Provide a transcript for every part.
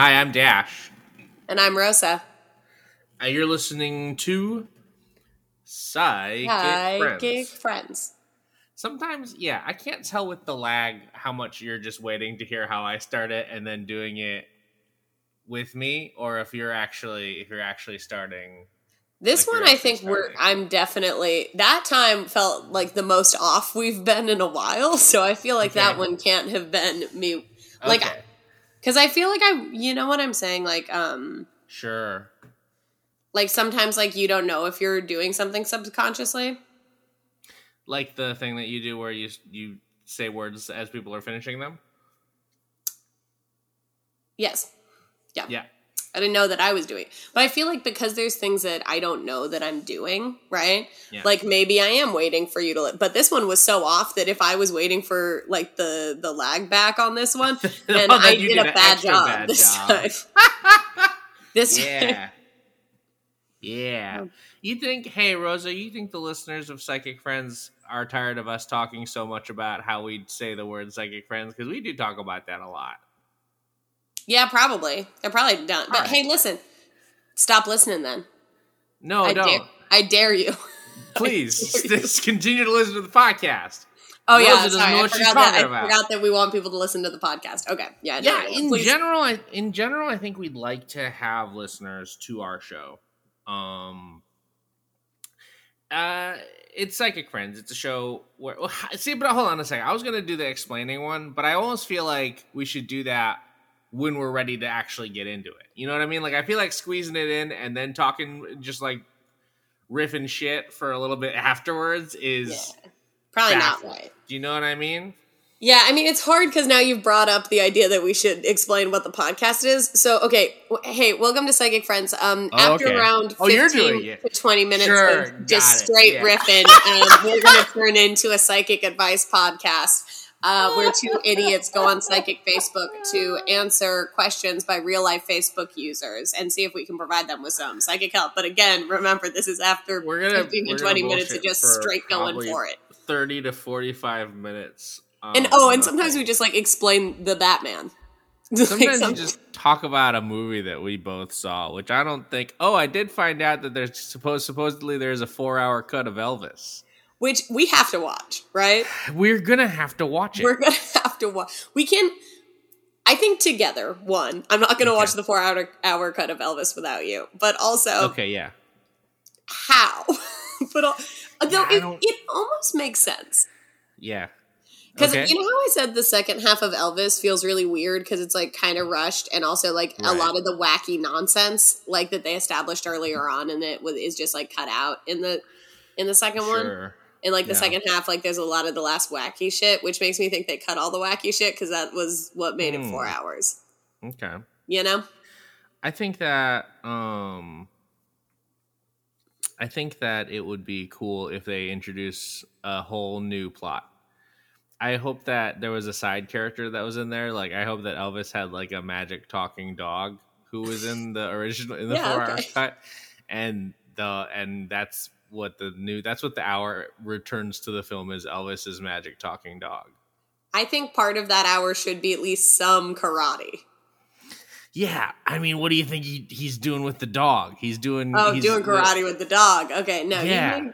Hi, I'm Dash. And I'm Rosa. Uh, you're listening to Psychic Psychic Friends. Friends. Sometimes, yeah, I can't tell with the lag how much you're just waiting to hear how I start it and then doing it with me, or if you're actually if you're actually starting. This Like one, I think we're. I'm definitely. That time felt like the most off we've been in a while. So I feel like that one can't have been me. Like, okay, because I feel like I. You know what I'm saying? Like, um, sure. like sometimes like you don't know if you're doing something subconsciously. Like the thing that you do where you you say words as people are finishing them. Yes. Yeah. Yeah. I didn't know that I was doing. But I feel like because there's things that I don't know that I'm doing, right? Yeah. Like maybe I am waiting for you to li- but this one was so off that if I was waiting for like the the lag back on this one and Well, I did, did a bad job bad this job. time. this time. Yeah. Yeah. You think, hey, Rosa, you think the listeners of Psychic Friends are tired of us talking so much about how we say the word Psychic Friends? Because we do talk about that a lot. Yeah, probably. They're probably done. But right. hey, listen. Stop listening then. No, I don't. dare I dare you. Please, just continue to listen to the podcast. Oh Rosa yeah, sorry. I what she's forgot that. I forgot that we want people to listen to the podcast. Okay. Yeah, Yeah, you in Please. general, I, in general, I think we'd like to have listeners to our show. Um, uh, it's Psychic Friends. It's a show where well, see, but hold on a second. I was gonna do the explaining one, but I almost feel like we should do that when we're ready to actually get into it. You know what I mean? Like I feel like squeezing it in and then talking just like riffing shit for a little bit afterwards is. Yeah. Probably baffling. not right. Do you know what I mean? Yeah, I mean it's hard because now you've brought up the idea that we should explain what the podcast is. So, okay, w- hey, welcome to Psychic Friends. Um, Oh, after okay. around Oh, fifteen to twenty minutes Sure, of just straight yeah. riffing, um, we're going to turn into a psychic advice podcast. Uh, where two idiots go on psychic Facebook to answer questions by real life Facebook users and see if we can provide them with some psychic help. But again, remember this is after We're gonna 15 we're to 20 minutes of just straight going for it. 30 to 45 minutes. And oh, and sometimes nothing. we just like explain the Batman. Sometimes Like, you just talk about a movie that we both saw, which I don't think. Oh, I did find out that there's supposed supposedly there's a four hour cut of Elvis. Which we have to watch, right? We're gonna have to watch it. We're gonna have to watch. We can. I think together. One, I'm not gonna Okay. watch the four hour hour cut of Elvis without you, but also okay, yeah. how. but though it, it almost makes sense Yeah. because Okay. you know how I said the second half of Elvis feels really weird because it's like kind of rushed and also like a lot of the wacky nonsense like that they established earlier on and it was is just like cut out in the in the second one. In like the Yeah. second half, like there's a lot of the last wacky shit, which makes me think they cut all the wacky shit because that was what made it four Hmm. hours. Okay. You know? I think that um I think that it would be cool if they introduce a whole new plot. I hope that there was a side character that was in there. Like I hope that Elvis had like a magic talking dog who was in the original in the Yeah, four hour cut. And the and that's what the new that's what the hour returns to the film is Elvis's magic talking dog. I think part of that hour should be at least some karate. Yeah, I mean, what do you think he, he's doing with the dog? He's doing Oh, he's doing karate with the dog. Okay, no, you Yeah.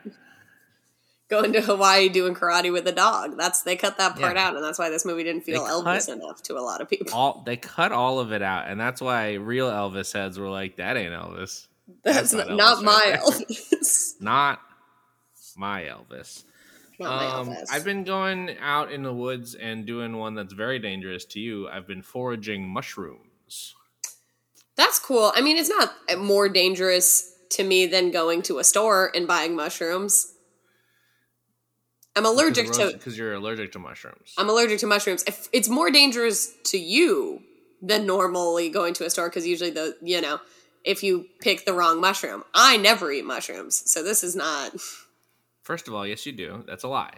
going to Hawaii doing karate with the dog. That's they cut that part Yeah. out, and that's why this movie didn't feel They Elvis cut- enough to a lot of people. all they cut all of it out, and that's why real Elvis heads were like, "That ain't Elvis, That's, not not, not Elvis my right. Elvis. not my Elvis." Um, I've been going out in the woods and doing one that's very dangerous to you. I've been foraging mushrooms. That's cool. I mean, it's not more dangerous to me than going to a store and buying mushrooms. I'm allergic to because you're allergic to mushrooms. I'm allergic to mushrooms. If it's more dangerous to you than normally going to a store because usually the you know if you pick the wrong mushroom. I never eat mushrooms, so this is not. First of all, yes, you do. That's a lie.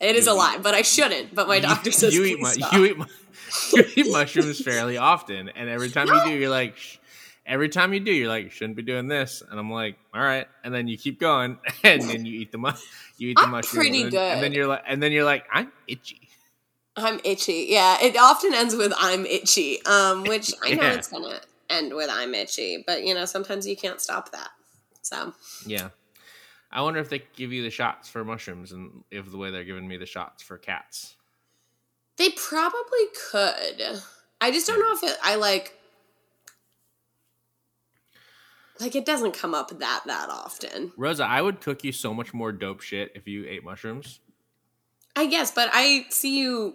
It is You a lie, but I shouldn't. But my You- doctor says you eat mu- you eat mu- you eat mushrooms fairly often, and every time you do, you're like, Shh. every time you do, you're like, shouldn't be doing this, and I'm like, all right, and then you keep going, and then you eat the mu- you eat the I'm mushrooms, pretty and, and then good. you're like, and then you're like, I'm itchy. I'm itchy. Yeah, it often ends with I'm itchy, um, which I know Yeah. it's gonna end with I'm itchy, but you know sometimes you can't stop that. So Yeah. I wonder if they give you the shots for mushrooms and if the way they're giving me the shots for cats. they probably could. I just don't know if it. I like. Like it doesn't come up that that often. Rosa, I would cook you so much more dope shit if you ate mushrooms. I guess, but I see you,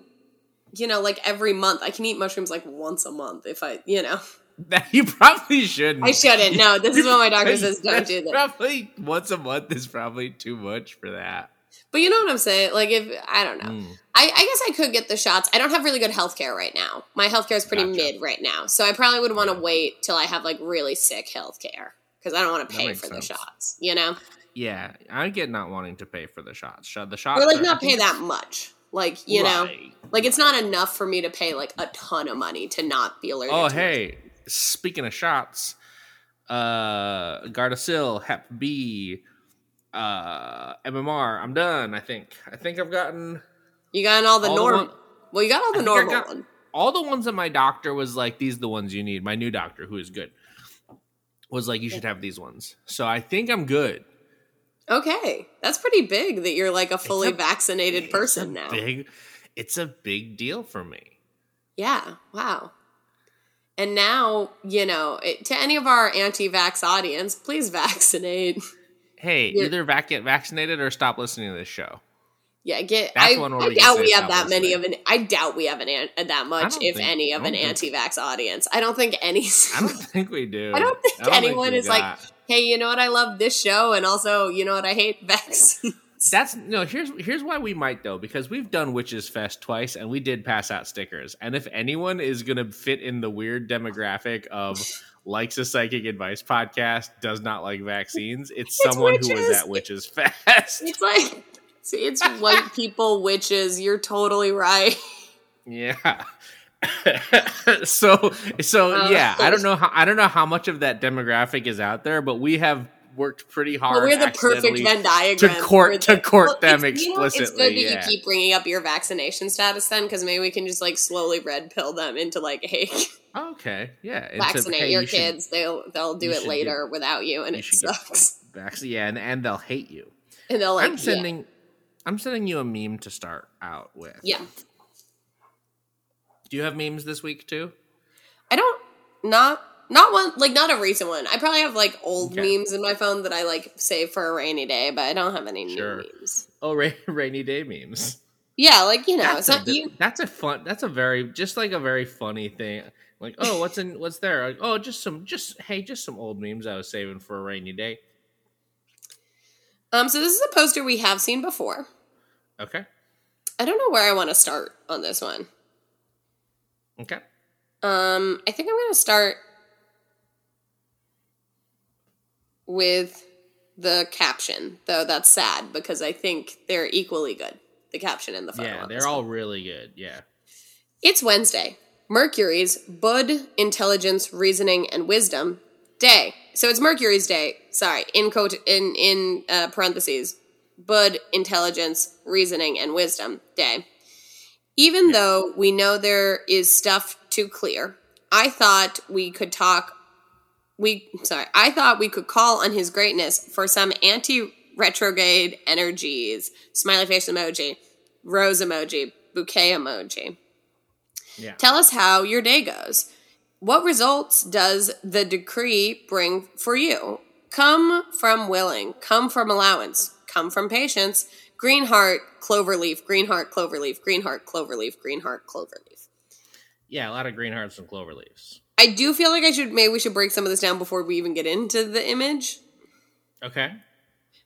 you know, like every month. I can eat mushrooms like once a month if I, you know. That you probably shouldn't. I shouldn't. No, this is what my doctor says. Don't do that. Probably once a month is probably too much for that. But you know what I'm saying? Like if I don't know. Mm. I, I guess I could get the shots. I don't have really good health care right now. My health care is pretty Gotcha. mid right now. So I probably would want to wait till I have like really sick health care. Because I don't want to pay for the shots, you know? Yeah, I get not wanting to pay for the shots. Shot the shots, Or like are- not pay that much. Like, you know, like it's not enough for me to pay like a ton of money to not be allergic Oh, hey, speaking of shots, uh, Gardasil, Hep B, uh, MMR. I'm done. I think. I think I've gotten You got all the All normal. well, you got all the normal got- one. all the ones that my doctor was like, "These are the ones you need." My new doctor, who is good, was like, "You should have these ones." So I think I'm good. Okay, that's pretty big that you're like a fully a- vaccinated person now. Big. It's a big deal for me. Yeah, wow. And now, you know, it, to any of our anti-vax audience, please vaccinate. Hey, Yeah. either vac- get vaccinated or stop listening to this show. Yeah, get. That's I, one I doubt we have that many of an. I doubt we have an, an uh, that much, if think- any, of an think- anti-vax audience. I don't think any. I don't think we do. I don't think anyone we is like, hey, you know what? I love this show, and also, you know what? I hate vaccines. That's no. Here's here's why we might though because we've done Witches Fest twice and we did pass out stickers. And if anyone is gonna fit in the weird demographic of likes a psychic advice podcast, does not like vaccines, it's, It's someone who was at Witches Fest. it's like, see, it's white people witches. You're totally right. Yeah. so so Uh, yeah, I don't know how I don't know how much of that demographic is out there, but we have worked pretty hard. But we're the perfect Venn diagram to court- for to the- court them it's- you know, it's explicitly, good that yeah. you keep bringing up your vaccination status then, because maybe we can just like slowly red pill them into like, hey, Okay, yeah. A- vaccinate hey, your you should- kids. They'll they'll do it should later without you, and you it sucks. Vax- yeah, and, and they'll hate you. And they'll like, I'm sending I'm sending you a meme to start out with. yeah. yeah. Do you have memes this week too? I don't not not one like not a recent one. I probably have like old Okay. memes in my phone that I like save for a rainy day, but I don't have any Sure. new memes. Oh, ra- rainy day memes. Yeah, like you know, That's it's a, you. that's a fun. That's a very just like a very funny thing. Like, oh, what's in what's there? Like, oh, just some just hey, just some old memes I was saving for a rainy day. Um, so this is a poster we have seen before. Okay. I don't know where I want to start on this one. Okay. Um, I think I'm going to start with the caption, though that's sad because I think they're equally good. The caption and the photo. Yeah, they're all one. really good. Yeah. It's Wednesday. Mercury's Bud Intelligence, Reasoning, and Wisdom Day. So it's Mercury's Day. Sorry, in quote in in uh, parentheses. Bud Intelligence, Reasoning, and Wisdom Day. Even though we know there is stuff to clear, I thought we could talk. We sorry, I thought we could call on his greatness for some anti-retrograde energies. Smiley face emoji, rose emoji, bouquet emoji. Yeah. Tell us how your day goes. What results does the decree bring for you? Come from willing, come from allowance, come from patience. Green heart, cloverleaf, green heart, cloverleaf, green heart, cloverleaf, green heart, cloverleaf. Yeah, a lot of green hearts and clover leaves. I do feel like I should maybe we should break some of this down before we even get into the image. Okay.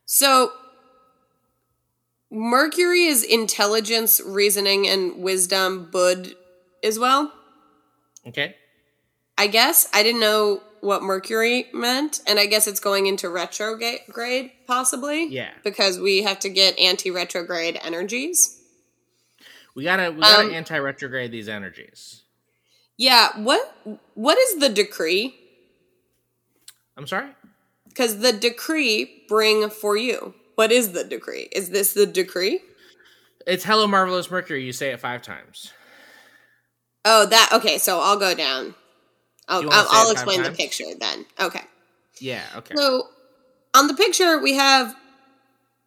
So Mercury is intelligence, reasoning, and wisdom, Bud as well. Okay. I guess I didn't know what Mercury meant, and I guess it's going into retrograde, possibly. Yeah. because we have to get anti-retrograde energies. We gotta we gotta Um, anti retrograde these energies. Yeah, what what is the decree? I'm sorry. Because the decree bring for you. What is the decree? Is this the decree? It's Hello Marvelous Mercury. You say it five times. Oh, that okay. So I'll go down. I'll, I'll, I'll explain the picture then. Okay. Yeah. Okay. So on the picture we have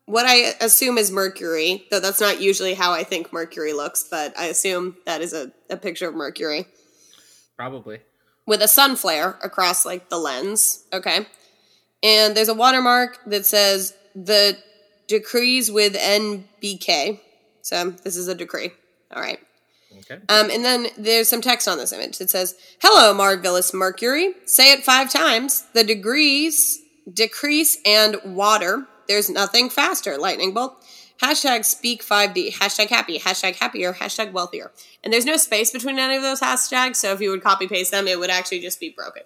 what I assume is Mercury, though that's not usually how I think Mercury looks, but I assume that is a, a picture of Mercury Probably. with a sun flare across like the lens. Okay. And there's a watermark that says the decrees with NBK. So this is a decree. All right. Okay. Um, and then there's some text on this image. It says, "Hello, marvelous Mercury. Say it five times. The degrees decrease and water. There's nothing faster. Lightning bolt. Hashtag speak 5D. Hashtag happy. Hashtag happier. Hashtag wealthier. And there's no space between any of those hashtags. So if you would copy paste them, it would actually just be broken.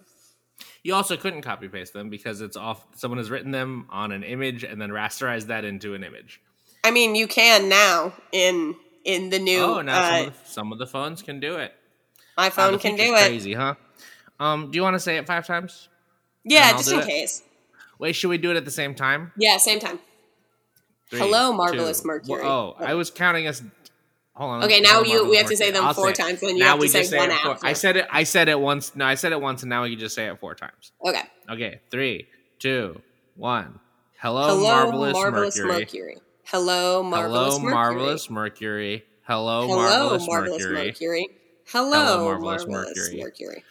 You also couldn't copy paste them because it's off. Someone has written them on an image and then rasterized that into an image. I mean, you can now in in the new. oh, now uh, some, of the, some of the phones can do it. my phone the can do it. Crazy, huh? Um, do you want to say it five times? Yeah, just in it. case. Wait, should we do it at the same time? Yeah, same time. Three, Hello, marvelous two- Mercury. Oh, I was counting us. Hold on. Okay, now you- we have to say them I'll four say times, and you now have to we say say one four- after. I said it. I said it once. No, I said it once, and now we can just say it four times. Okay. Okay, three, two, one. Hello, Hello, marvelous, marvelous, Mercury. Mercury. Hello, marvelous Mercury. Hello, Mercury. marvelous Mercury. Hello, Hello, marvelous, marvelous Mercury. Mercury. Hello, Hello, marvelous, marvelous Mercury. Mercury.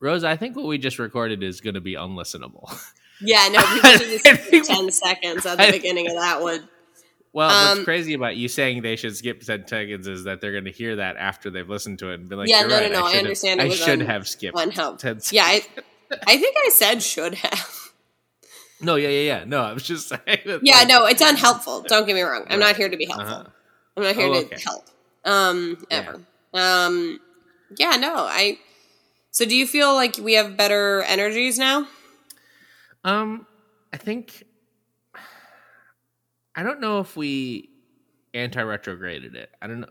Rose, I think what we just recorded is going to be unlistenable. Yeah, no, people should just skip ten seconds at the I- beginning of that one. Well, Um, what's crazy about you saying they should skip 10 seconds is that they're going to hear that after they've listened to it and be like, Yeah, no, no, right, no, I should have- understand I should have skipped unhelped. 10 seconds. Yeah, I, I think I said should have. No, yeah, yeah, yeah. No, I was just saying that. Yeah, like, no, it's unhelpful. Don't get me wrong. I'm Right. not here to be helpful. Uh-huh. I'm not here Oh, to okay. help. Um, ever. Um, yeah, no, I. So, do you feel like we have better energies now? Um, I think. I don't know if we anti retrograded it. I don't know.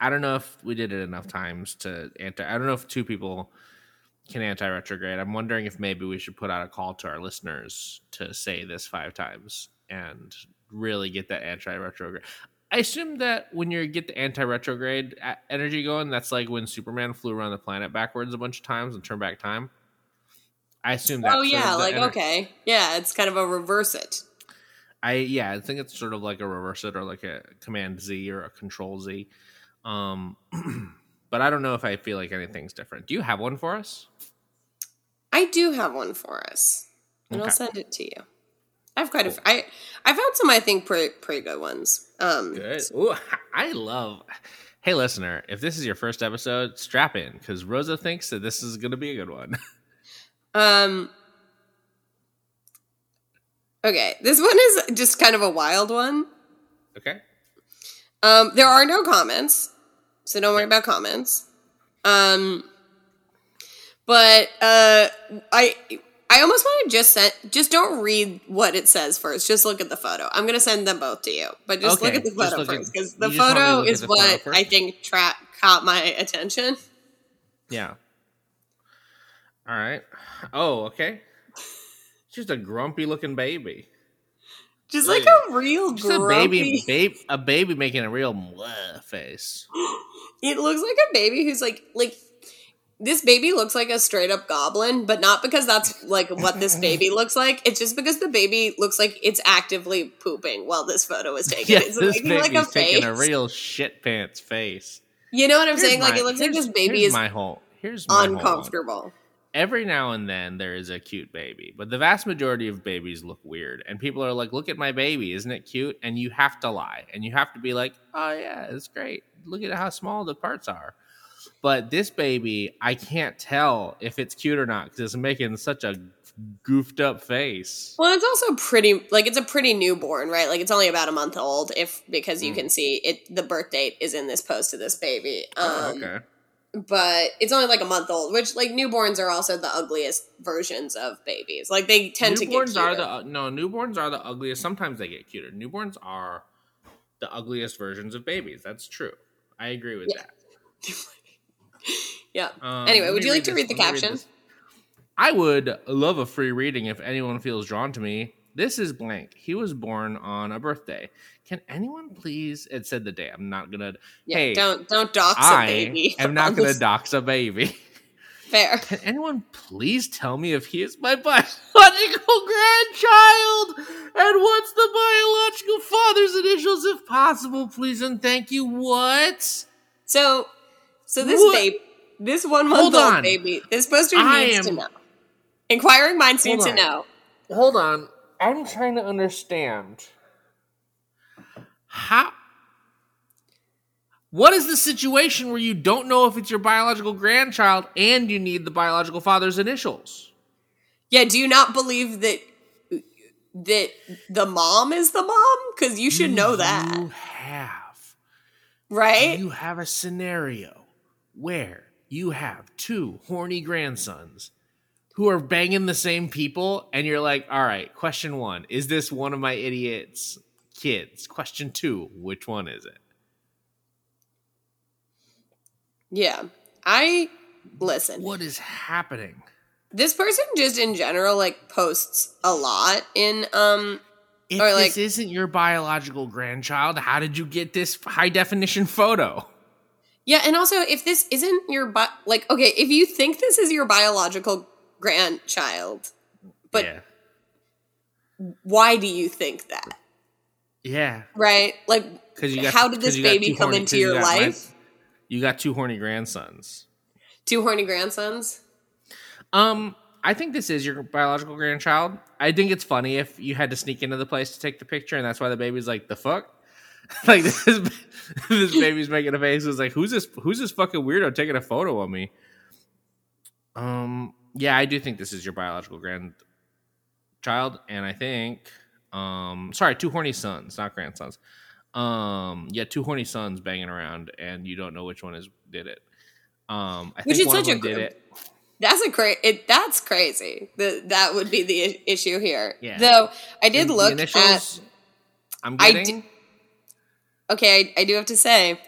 I don't know if we did it enough times to anti. I don't know if two people can anti retrograde. I'm wondering if maybe we should put out a call to our listeners to say this five times and really get that anti retrograde. I assume that when you get the anti retrograde energy going, that's like when Superman flew around the planet backwards a bunch of times and turned back time. I assume that. oh yeah, like okay, yeah, it's kind of a reverse it. I yeah, I think it's sort of like a reverse it or like a command Z or a control Z. Um but I don't know if I feel like anything's different. Do you have one for us? I do have one for us, and I'll send it to you. I have quite a. f- I I found some I think pretty pretty good ones. Um, Good. Ooh, I love Hey listener, if this is your first episode, strap in cuz Rosa thinks that this is going to be a good one. Um. Okay, this one is just kind of a wild one. okay? Um, there are no comments, so don't worry about comments. Um, but uh, I I almost want to just send just don't read what it says first. Just look at the photo. I'm gonna send them both to you, but just look at the photo first because the just want me to photo is the what first? I think tra- caught my attention. Yeah. All right. Oh, okay. Just a grumpy looking baby. Just like a real Just a grumpy. baby, babe, a baby making a real face. It looks like a baby who's like like this baby looks like a straight up goblin, but not because that's like what this baby looks like. It's just because the baby looks like it's actively pooping while this photo is taken. Yeah, it's this baby's like a face. a real shit pants face. you know what I'm Here's saying? like it looks like this baby is my whole. Here's my whole uncomfortable. Every now and then there is a cute baby, but the vast majority of babies look weird, and people are like, "Look at my baby, isn't it cute?" And you have to lie, and you have to be like, "Oh yeah, it's great. Look at how small the parts are." But this baby, I can't tell if it's cute or not because it's making such a goofed up face. Well, it's also pretty like it's a pretty newborn, right? Like it's only about a month old, if because you Mm. can see it. The birth date is in this post to this baby. Um, Oh, okay. But it's only like a month old, which like newborns are also the ugliest versions of babies. Like they tend to get newborns are the no newborns are the ugliest. Sometimes they get cuter. Newborns are the ugliest versions of babies. That's true. I agree with Yeah. that. yeah. Um, Anyway, would you like to this- read the caption? this. I would love a free reading if anyone feels drawn to me. This is blank. He was born on a birthday. Can anyone please? It said the day. I'm not gonna. Yeah, hey, don't don't dox a I baby. I am not on gonna dox a baby. Fair. Can anyone please tell me if he is my biological grandchild? And what's the biological father's initials, if possible, please and thank you? What? So, so this What? baby, this one Hold month old on. baby, this poster I needs to am- know. Inquiring minds need to know. Hold on. I'm trying to understand. How? What is the situation where you don't know if it's your biological grandchild and you need the biological father's initials? Yeah, do you not believe that that the mom is the mom? Because you should know that, You have. right? You have a scenario where you have two horny grandsons who are banging the same people, and you're like, all right, question one, is this one of my idiot's kids? Question two, which one is it? yeah, I listen. What is happening? This person just in general like posts a lot in um If Or, like- this isn't your biological grandchild, how did you get this high definition photo? Yeah, and also if this isn't your bi- like okay, if you think this is your biological grandchild, but yeah. why do you think that? Yeah. Right? Like Because you got how did this you baby come horny- into you your my- life? you got two horny grandsons. Two horny grandsons? Um, I think this is your biological grandchild. I think it's funny if you had to sneak into the place to take the picture, and that's why the baby's like, "The fuck." like this, this baby's making a face. It's like, who's this? Who's this fucking weirdo taking a photo of me? Um, yeah, I do think this is your biological grandchild, and I think, um, sorry, two horny sons, not grandsons. Um, yeah, two horny sons banging around, and you don't know which one is did it. Um, I Which think is one of such a did it. That's a cra- it that's crazy. That that would be the issue here. Yeah. Though I did The look initials at I'm I getting. di- Okay, I, I do have to say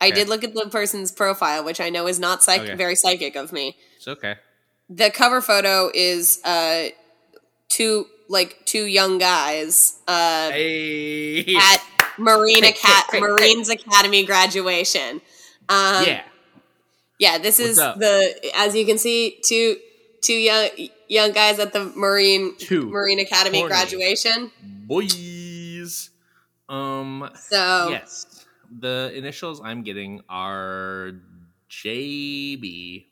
I Okay. did look at the person's profile, which I know is not psych- Okay. very psychic of me. it's okay. The cover photo is uh two like two young guys uh Hey. at Marine Aca- Marines Academy graduation. Um yeah. yeah, this What's is up? the as you can see two two young young guys at the Marine Two Marine Academy horny. graduation. Boys. Um. So Yes. The initials I'm getting are JB.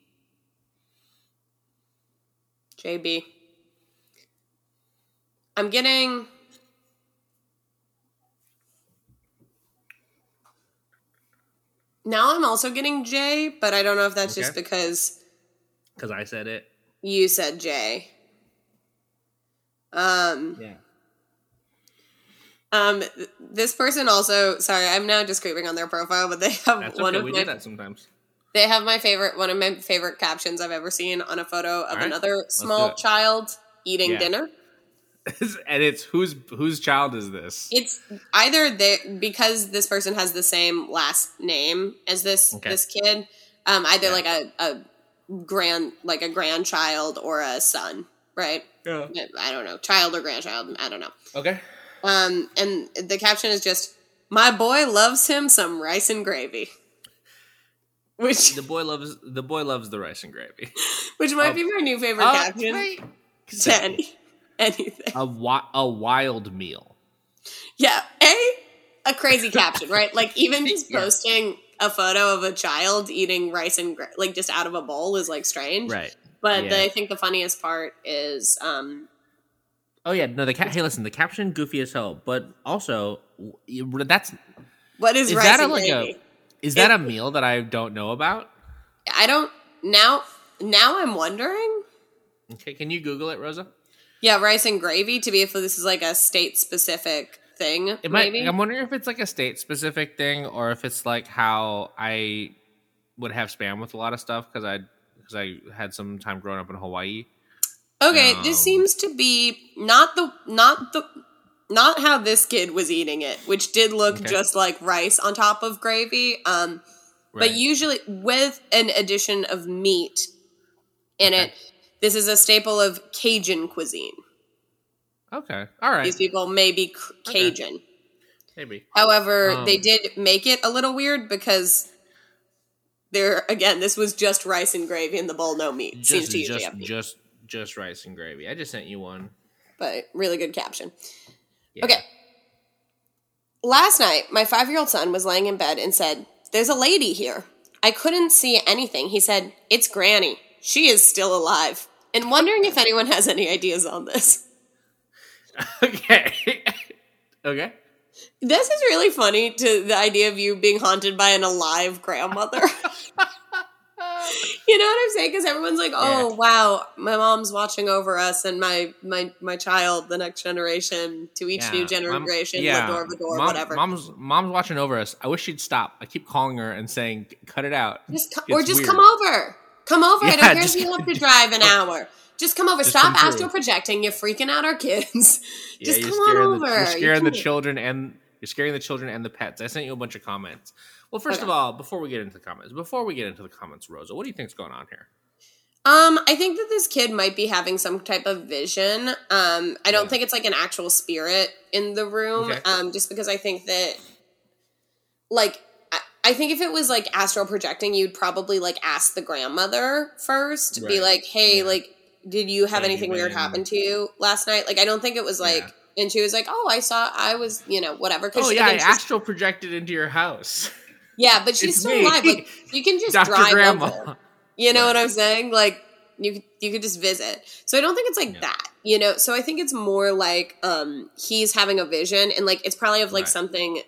JB. I'm getting Now I'm also getting J, but I don't know if that's just because Because I said it. you said J. Um Yeah. um this person also sorry, I'm now just creeping on their profile, but they have That's one okay. of We my do that sometimes. They have my favorite one of my favorite captions I've ever seen on a photo of right, another small child eating Yeah. dinner. and it's whose whose child is this? It's either they because this person has the same last name as this Okay. this kid. Um, either Yeah. like a, a grand like a grandchild or a son, right? Yeah. I don't know, child or grandchild. I don't know. Okay. Um, and the caption is just, "My boy loves him some rice and gravy," which The boy loves the boy loves the rice and gravy. which might Oh. be my new favorite Uh, caption I to any, anything. a wi- a wild meal. Yeah, a a crazy caption, right? Like even just posting a photo of a child eating rice and gra- like just out of a bowl is like strange. Right. But Yeah. the, I think the funniest part is um Oh yeah, no. The ca- hey, listen. The caption goofy as hell, but also that's what is, Is rice that a, and like gravy? a is that a meal that I don't know about? I don't now now I'm wondering. Okay, can you Google it, Rosa? Yeah, rice and gravy to be if this is like a state specific thing. It might. maybe. I'm wondering if it's like a state specific thing, or if it's like how I would have spam with a lot of stuff because I because I had some time growing up in Hawaii. Okay, Um, this seems to be not the not the not how this kid was eating it, which did look Okay. just like rice on top of gravy. Um Right. but usually with an addition of meat in Okay. it. This is a staple of Cajun cuisine. Okay. All right. These people may be c- Okay. Cajun. Maybe. However, Um, they did make it a little weird because there again, this was just rice and gravy in the bowl, no meat. Seems Just to usually just meat, just just rice and gravy. I just sent you one. but really good caption. Yeah. Okay. Last night, my five year old son was laying in bed and said, There's a lady here. I couldn't see anything. He said, It's Granny. She is still alive. And wondering if anyone has any ideas on this. Okay. okay. This is really funny to the idea of you being haunted by an alive grandmother. you know what I'm saying? Because everyone's like, "Oh, Yeah. wow, my mom's watching over us, and my my my child, the next generation, to each Yeah, new mom- generation, yeah. door the door, Mom- whatever." Mom's mom's watching over us. I wish she'd stop. I keep calling her and saying, "Cut it out." just co- or just weird. come over. Come over. I Yeah, don't care if you have to drive an hour. Just come over. Just Stop astral projecting. You're freaking out our kids. Just you're come on over. The, you're You scaring the children and you're scaring the children and the pets. I sent you a bunch of comments. Well, first of all, before we get into the comments, before we get into the comments, Rosa, what do you think's going on here? Um, I think that this kid might be having some type of vision. Um, I don't Yeah. think it's like an actual spirit in the room. Okay. Um, just because I think that, like, I, I think if it was like astral projecting, you'd probably like ask the grandmother first, be like, "Hey, Yeah. like, did you have anything weird happen to you last night?" Like, I don't think it was like. And she was like, "Oh, I saw. I was, you know, whatever." Oh she, yeah, I again, she's- astral projected into your house. yeah, but she's It's still me. alive. Like, you can just drive Grandma. over. You know Right. what I'm saying? Like you could you could just visit. So I don't think it's like Yeah. that. You know, so I think it's more like um he's having a vision and like it's probably of like Right. something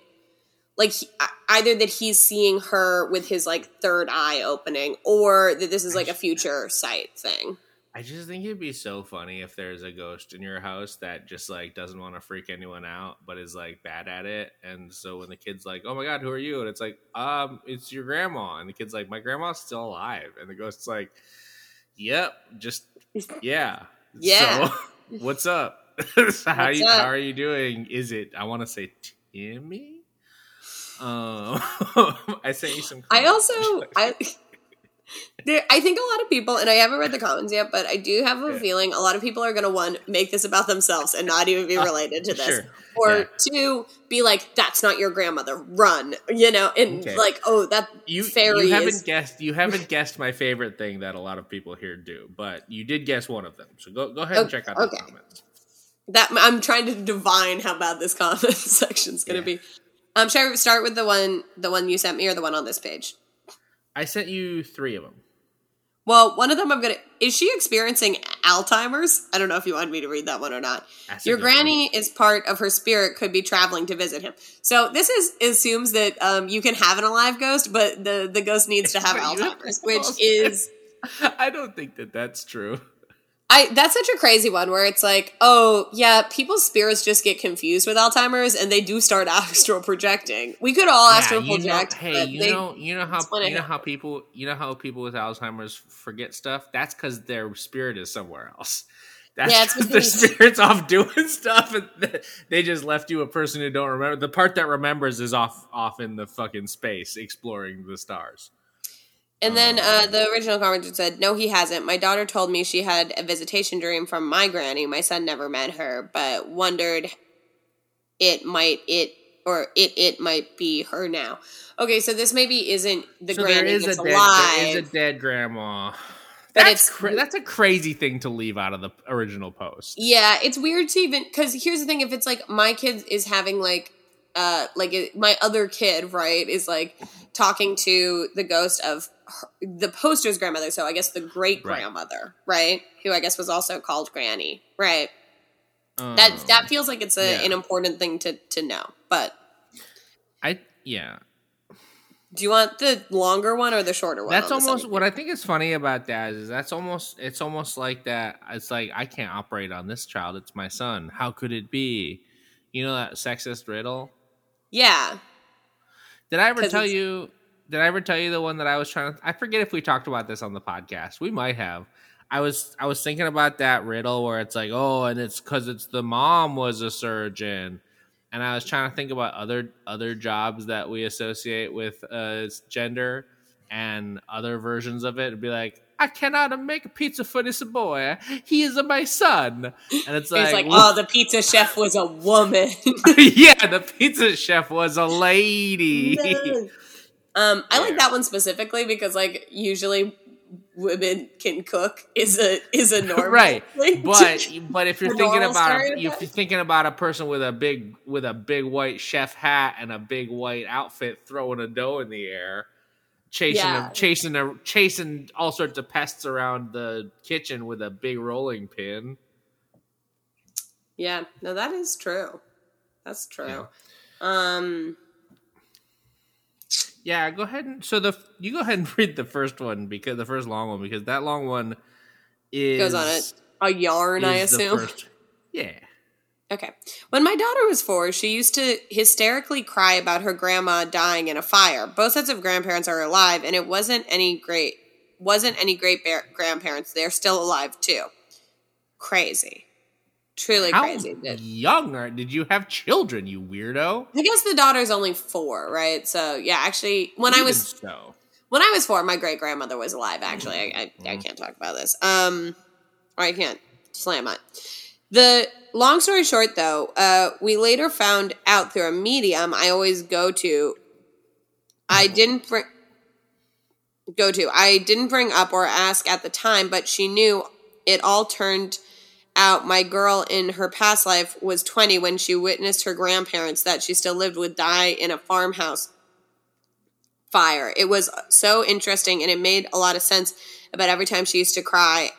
like he, either that he's seeing her with his like third eye opening or that this is like a future sight thing. I just think it'd be so funny if there's a ghost in your house that just like doesn't want to freak anyone out, but is like bad at it. And so when the kid's like, "Oh my god, who are you?" and it's like, "Um, it's your grandma," and the kid's like, "My grandma's still alive," and the ghost's like, "Yep, just yeah, Yeah. So, what's up? How What's you up? how are you doing? Is it? I want to say Timmy. Um, I sent you some. I also I there, I think a lot of people, and I haven't read the comments yet, but I do have a Yeah. feeling a lot of people are going to one make this about themselves and not even be related to this, Sure. or Yeah. two be like, "That's not your grandmother, run," you know, and Okay. like, "Oh, that you, fairy you haven't is." guessed you haven't guessed my favorite thing that a lot of people here do but you did guess one of them so go go ahead and Okay, check out the okay. comments That I'm trying to divine how bad this comment section is going to Yeah. be. Um, should I start with the one, the one you sent me, or the one on this page? I sent you three of them Well, one of them I'm gonna. Is she experiencing Alzheimer's? I don't know if you wanted me to read that one or not. That's Your one. granny is part of her spirit could be traveling to visit him. So this is assumes that um, you can have an alive ghost, but the the ghost needs to have Alzheimer's, which is i don't think that that's true I that's such a crazy one where it's like, oh yeah, people's spirits just get confused with Alzheimer's and they do start astral projecting. We could all astral you know, project. hey you they- know you know how it's when it you know how people you know how people with alzheimer's forget stuff that's because their spirit is somewhere else that's Yeah, it's 'cause their spirit's off doing stuff and they just left you a person who don't remember the part that remembers is off off in the fucking space exploring the stars And then Um, uh, the original commenter said, "No, he hasn't. My daughter told me she had a visitation dream from my granny. My son never met her, but wondered it might it or it it might be her now." Okay, so this maybe isn't the so there granny is a that's dead alive. there is a dead grandma that's cra- that's a crazy thing to leave out of the original post Yeah, it's weird to even because here's the thing: if it's like my kid is having like, uh, like it, my other kid, right, is like talking to the ghost of her, the poster's grandmother, so I guess the great grandmother, right. who I guess was also called Granny, right? That Um, that feels like it's a, yeah. an important thing to to know. But i yeah do you want the longer one or the shorter one? That's on almost what I think is funny about that is that's almost it's almost like that. It's like I can't operate on this child. It's my son. How could it be? You know that sexist riddle. Yeah, Did I ever tell you? Did I ever tell you the one that I was trying to? I forget if we talked about this on the podcast. We might have. I was I was thinking about that riddle where it's like, oh, and it's because it's the mom was a surgeon, and I was trying to think about other other jobs that we associate with uh, gender and other versions of it. It'd be like, I cannot make a pizza for this boy. He is my son. And it's like, He's like, oh, the pizza chef was a woman. yeah, the pizza chef was a lady. um, I like that one specifically because, like, usually women can cook is a is a normal right but but if you're thinking about a, if you're thinking about a person with a big with a big white chef hat and a big white outfit throwing a dough in the air chasing Yeah. a, chasing a, chasing all sorts of pests around the kitchen with a big rolling pin yeah, no, that is true. That's true. Um, yeah go ahead and so the you go ahead and read the first one because the first long one because that long one is goes on it. A yarn, I assume. first- yeah Okay. When my daughter was four, she used to hysterically cry about her grandma dying in a fire. Both sets of grandparents are alive, and it wasn't any great wasn't any great bear- grandparents. They're still alive too. Crazy, truly how crazy. Young are, did you have children you weirdo I guess the daughter's only four, right? So yeah, actually, when I was so when I was four, my great grandmother was alive. Actually, I, I, I can't talk about this. Um, or I can't slam it. The long story short, though, uh, we later found out through a medium I always go to. I didn't bring go to. I didn't bring up or ask at the time, but she knew it all turned out my girl in her past life was 20 when she witnessed her grandparents that she still lived with die in a farmhouse fire. It was so interesting and it made a lot of sense about every time she used to cry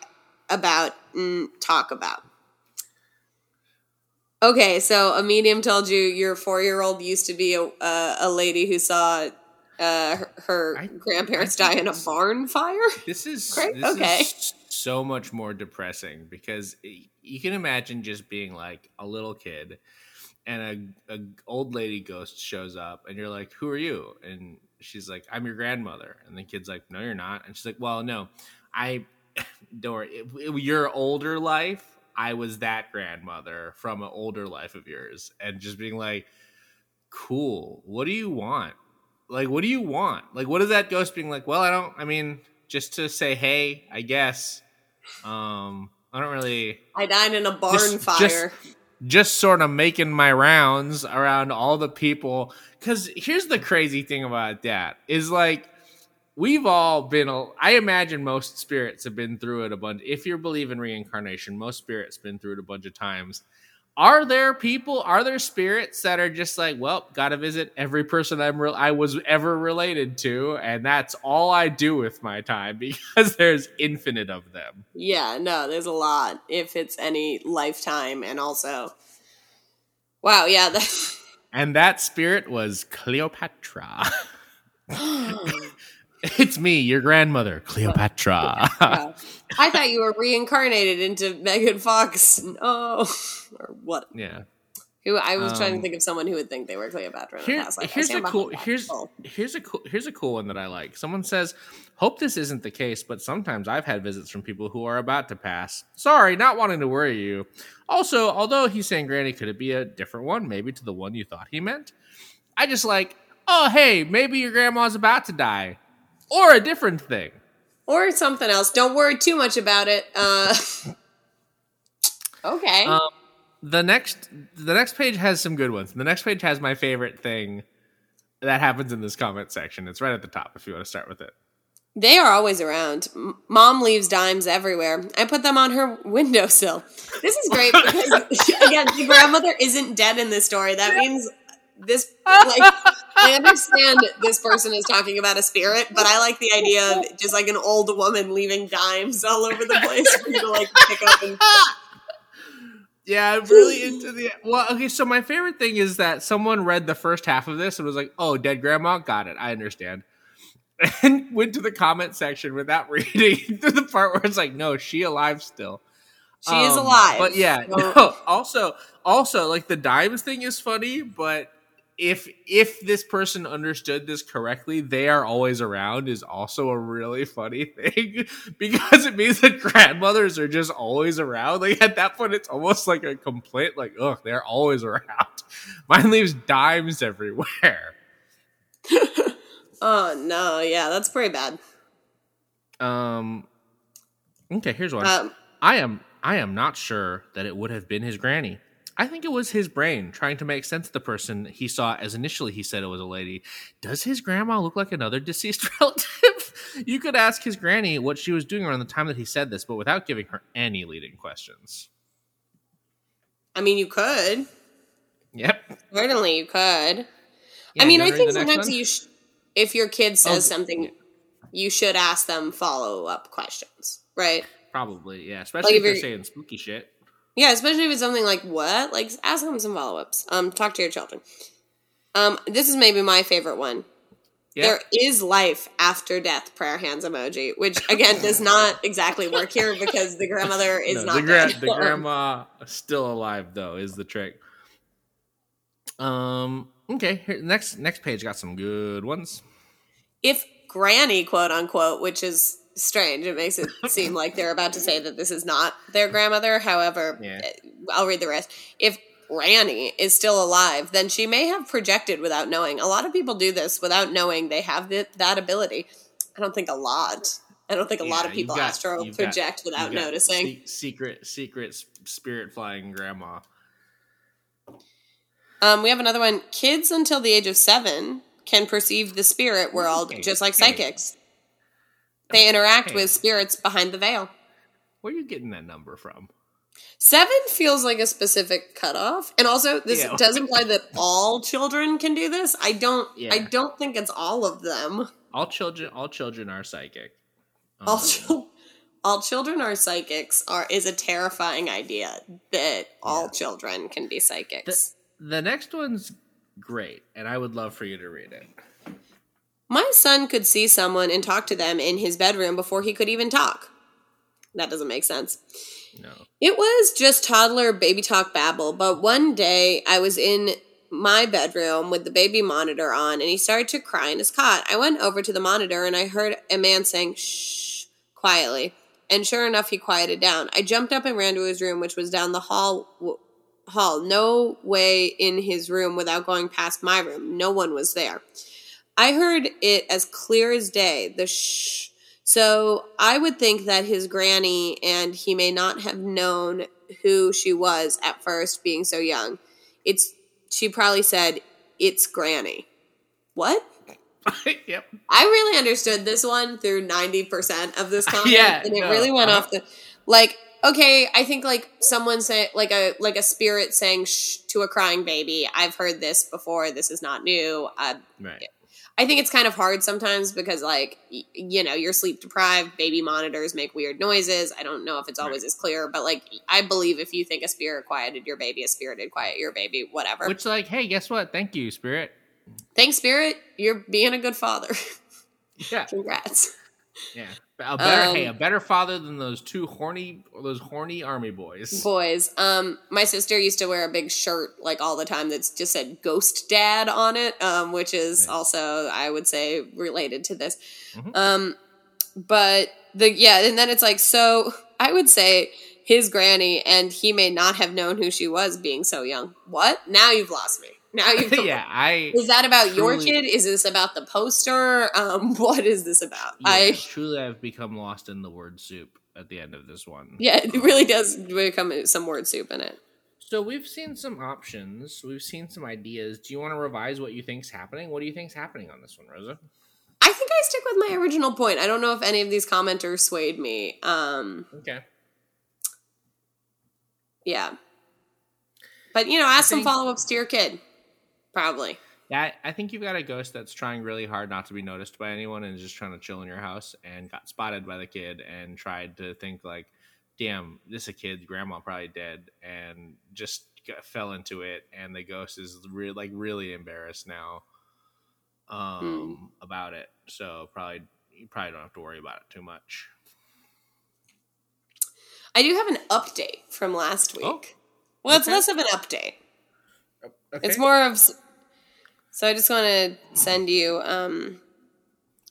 about and talk about. Okay, so a medium told you your four year old used to be a, uh, a lady who saw uh, her, her I- grandparents I die in a barn fire. This is Great, this okay. is so much more depressing because you can imagine just being like a little kid and a, a old lady ghost shows up and you're like, "Who are you?" And she's like, "I'm your grandmother." And the kid's like, "No, you're not." And she's like, "Well, no, I don't worry. Your older life, I was that grandmother from an older life of yours." And just being like, "Cool. What do you want?" like what do you want like what is that ghost being like well i don't i mean just to say hey i guess um i don't really I died in a barn Just- fire. just- just sort of making my rounds around all the people because here's the crazy thing about that is like we've all been i imagine most spirits have been through it a bunch if you believe in reincarnation most spirits been through it a bunch of times. Are there people are there spirits that are just like well gotta visit every person i'm re- i was ever related to and that's all i do with my time because there's infinite of them? Yeah, no, there's a lot if it's any lifetime, and also, wow, yeah, that, and that spirit was cleopatra it's me your grandmother cleopatra. I thought you were reincarnated into Megan Fox. No, or what? yeah Who I was trying to Um, think of someone who would think they were Cleopatra Here- life. Here's a cool here's Oh. here's a cool here's a cool one that I like. Someone says, "Hope this isn't the case, but sometimes I've had visits from people who are about to pass. Sorry, not wanting to worry you. Also, although he's saying Granny, could it be a different one, maybe to the one you thought he meant? I just like, oh hey, maybe your grandma's about to die, or a different thing. or something else. Don't worry too much about it. Uh, okay. Um, the next the next page has some good ones. The next page has my favorite thing that happens in this comment section. It's right at the top if you want to start with it. They are always around. Mom leaves dimes everywhere. I put them on her windowsill. This is great because again, the grandmother isn't dead in this story. That means this like I understand this person is talking about a spirit, but I like the idea of just like an old woman leaving dimes all over the place for you to like pick up and Yeah, I'm really into the. Well, okay, so my favorite thing is that someone read the first half of this and was like, "Oh, dead grandma, got it, I understand," and went to the comment section without reading to the part where it's like, "No, she alive still." she is Um, alive. But yeah, no, also, also like the dimes thing is funny, but if if this person understood this correctly, they are always around is also a really funny thing because it means that grandmothers are just always around. Like at that point, it's almost like a complaint, like ugh, they're always around. Mine leaves dimes everywhere. Oh no, yeah, that's pretty bad. Um, Okay, here's one. Um, I am I am not sure that it would have been his granny. I think it was his brain trying to make sense of the person he saw as initially he said it was a lady. Does his grandma look like another deceased relative? you could ask his granny what she was doing around the time that he said this, but without giving her any leading questions. I mean, you could. Yep. Certainly, you could. Yeah, I mean, I think sometimes you, sh- if your kid oh, says Oh, something, yeah. you should ask them follow up questions, right? Probably, yeah. Especially Like, if if they're you're- saying spooky shit. Yeah, especially if it's something like what, like ask them some follow ups. Um, talk to your children. Um, this is maybe my favorite one. Yeah. There is life after death. Prayer hands emoji, which again does not exactly work here because the grandmother is No, not the, gra- dead. the grandma still alive though is the trick. Um. Okay. Here, next next page got some good ones. if granny quote unquote which is strange. It makes it seem like they're about to say that this is not their grandmother. However Yeah. eh, i'll read the rest. If granny is still alive then she may have projected without knowing. A lot of people do this without knowing they have th- that ability. I don't think a lot. I don't think a lot of people got- astro you've got- project without noticing se- secret secret spirit flying grandma. um, we have another one. Kids until the age of seven can perceive the spirit world Okay, just like okay. psychics they interact with spirits behind the veil Where are you getting that number from? Seven feels like a specific cutoff, and also this Yeah. does imply that all children can do this. I don't. Yeah. I don't think it's all of them. All children, all children are psychic. All, Um, chil- all children are psychics. Are is a terrifying idea that all Yeah. children can be psychics. the next one's great, and I would love for you to read it. My son could see someone and talk to them in his bedroom before he could even talk. That doesn't make sense. No. It was just toddler baby talk babble, but one day I was in my bedroom with the baby monitor on and he started to cry in his cot. I went over to the monitor and I heard a man saying shh quietly. And sure enough, he quieted down. I jumped up and ran to his room, which was down the hall. W- hall. No way in his room without going past my room. No one was there. I heard it as clear as day. The shh. So I would think that his granny and he may not have known who she was at first, being so young. It's she probably said, "It's granny." What? yep. I really understood this one through ninety percent of this comment, Yeah, and it no, really went uh-huh. off the like. Okay, I think like someone say like a like a spirit saying shh to a crying baby. I've heard this before. This is not new. Uh, Right. I think it's kind of hard sometimes because, like, y- you know, you're sleep deprived. Baby monitors make weird noises. I don't know if it's always as clear, but like, I believe if you think a spirit quieted your baby, a spirit did quiet your baby. Whatever. Which, like, hey, guess what? Thank you, Spirit. Thanks, spirit. You're being a good father. Yeah. Congrats. Yeah. A better, Um, hey, a better father than those two horny, those horny army boys. Boys, um, my sister used to wear a big shirt like all the time that's just said "Ghost Dad" on it, um, which is Nice. also I would say related to this. Mhm. Um, but the yeah, and then it's like so. I would say his granny, and he may not have known who she was, being so young. What? Now you've lost me. Now you've yeah, I. Is that about your kid? Is this about the poster? Um, what is this about? Yeah, I truly, I've become lost in the word soup at the end of this one. yeah, it really does become some word soup in it. So we've seen some options. We've seen some ideas. Do you want to revise what you think's happening? What do you think's happening on this one, Rosa? I think I stick with my original point. I don't know if any of these commenters swayed me. Um, Okay. yeah. But, you know, ask some follow ups to your kid. Probably. Yeah, I think you've got a ghost that's trying really hard not to be noticed by anyone and is just trying to chill in your house and got spotted by the kid and tried to think like, damn, this is a kid, grandma probably dead, and just got, fell into it. And the ghost is re- like really embarrassed now um, about it. So probably you probably don't have to worry about it too much. I do have an update from last week. Oh, well, it's okay. less of an update. Okay. It's more of. So I just want to send you, um,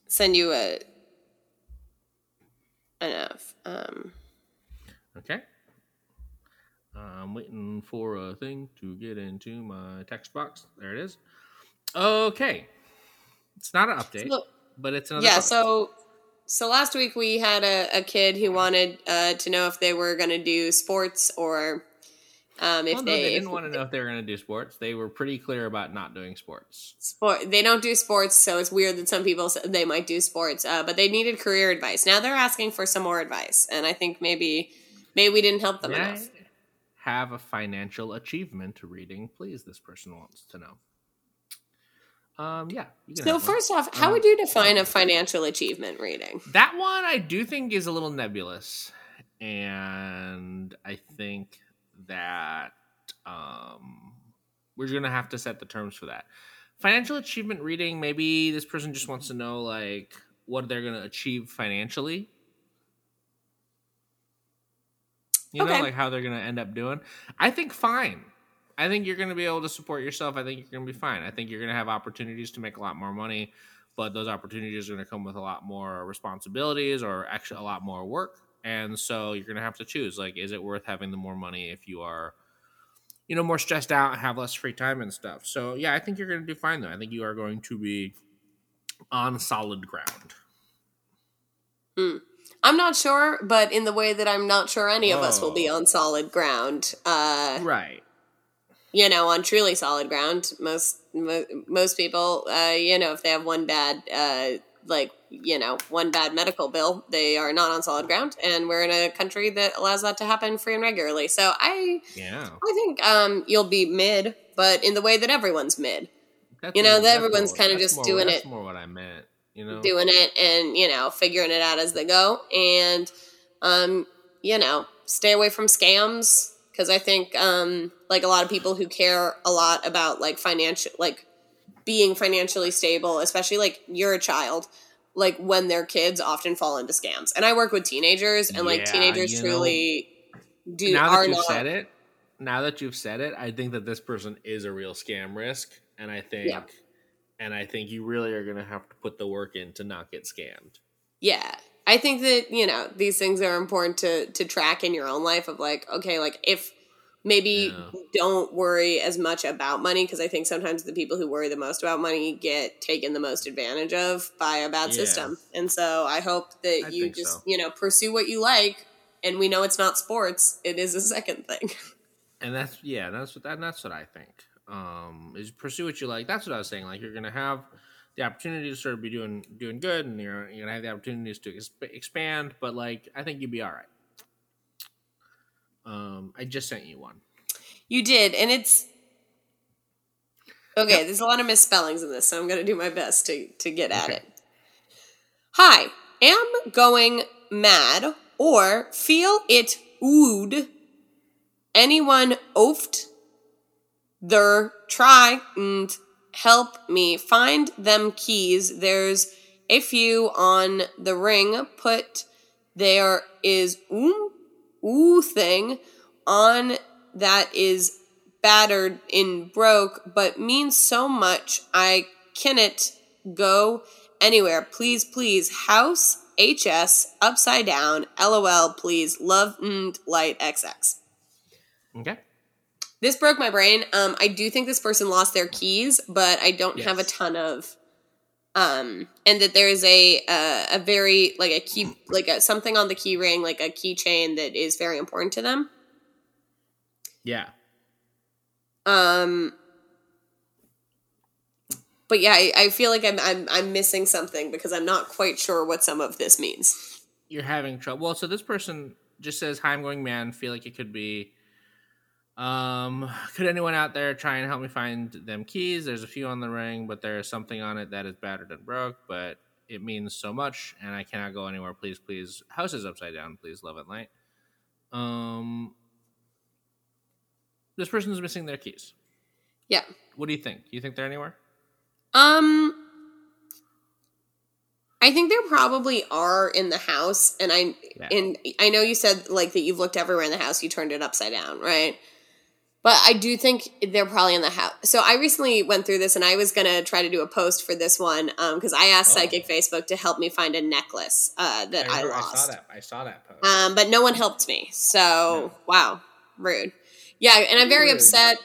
send you a enough. Um, Okay. I'm waiting for a thing to get into my text box. There it is. Okay. It's not an update, so- but it's another. yeah. post. So, so last week we had a, a kid who wanted uh, to know if they were going to do sports or um, if well, no, they, they didn't if- want to know if they were going to do sports. They were pretty clear about not doing sports. sport. They don't do sports, so it's weird that some people said they might do sports. Uh, but they needed career advice. Now they're asking for some more advice, and I think maybe maybe we didn't help them I enough. have a financial achievement reading, please? This person wants to know. Um, yeah. you So have one. first off, how Um, would you define a financial achievement reading? That one I do think is a little nebulous, and I think that um, we're gonna have to set the terms for that. Financial achievement reading. Maybe this person just wants to know like what they're gonna achieve financially. You know, like how they're gonna end up doing. I think fine. I think you're gonna be able to support yourself. I think you're gonna be fine. I think you're gonna have opportunities to make a lot more money but those opportunities are going to come with a lot more responsibilities or actually a lot more work and so you're going to have to choose like is it worth having the more money if you are you know more stressed out and have less free time and stuff? So yeah i think you're going to do fine though. I think you are going to be on solid ground. I'm not sure, but in the way that I'm not sure any of us will be on solid ground. Uh, right. you know, on truly solid ground. Most mo- most people, uh, you know, if they have one bad, uh, like you know, one bad medical bill, they are not on solid ground, and we're in a country that allows that to happen free and regularly. So I, yeah I think um, you'll be mid, but in the way that everyone's mid, That's You know, more- that everyone's kinda just more- doing that's it. more what i meant you know doing it and you know figuring it out as they go, and um, you know, stay away from scams because I think um, like a lot of people who care a lot about like financial like being financially stable, especially like you're a child, like when they're kids often fall into scams. And I work with teenagers and like Yeah, teenagers truly do now that you've not said it now that you've said it i think that this person is a real scam risk and i think Yeah. and i think you really are going to have to put the work in to not get scammed Yeah. I think that, you know, these things are important to to track in your own life of like, okay, like if maybe Yeah. don't worry as much about money because I think sometimes the people who worry the most about money get taken the most advantage of by a bad Yeah. system. And so I hope that I you just, so. you know, pursue what you like and we know it's not sports. It is a second thing. and that's yeah that's what that, that's what i think um is pursue what you like that's what i was saying like you're going to have the opportunity to sort of be doing doing good and you're, you're going to have the opportunities to exp- expand but like i think you'd be all right um i just sent you one You did, and it's okay. There's a lot of misspellings in this, so I'm going to do my best to to get at Okay. it. Hi, am going mad or feel it would anyone oft there try and help me find them keys. There's a few on the ring. Put there is ooh ooh thing on that is battered and broke, but means so much I cannot go anywhere. Please, please, house HS upside down. LOL, please. Love and light XX. okay This broke my brain. Um, I do think this person lost their keys, but I don't have a ton of. Um, and that there is a uh, a very like a key like a, something on the key ring like a keychain that is very important to them. yeah Um, but yeah, I, I feel like I'm, I'm I'm missing something because I'm not quite sure what some of this means. you're having trouble. Well, so this person just says, "Hi, I'm going man. Feel like it could be." Um, could anyone out there try and help me find them keys? There's a few on the ring, but there is something on it that is battered and broke. But it means so much, and I cannot go anywhere. Please, please. House is upside down. Please, love and light. Um, this person's missing their keys. Yeah. What do you think? Do you think they're anywhere? Um, I think there probably are in the house, and I Yeah. and I know you said like that you've looked everywhere in the house. You turned it upside down, right? But I do think they're probably in the house. So I recently went through this, and I was gonna try to do a post for this one because I asked Oh. Psychic Facebook to help me find a necklace uh, that I, remember- lost. I saw that. I saw that post. Um, but no one helped me. So wow, rude. Yeah, and I'm very Rude. upset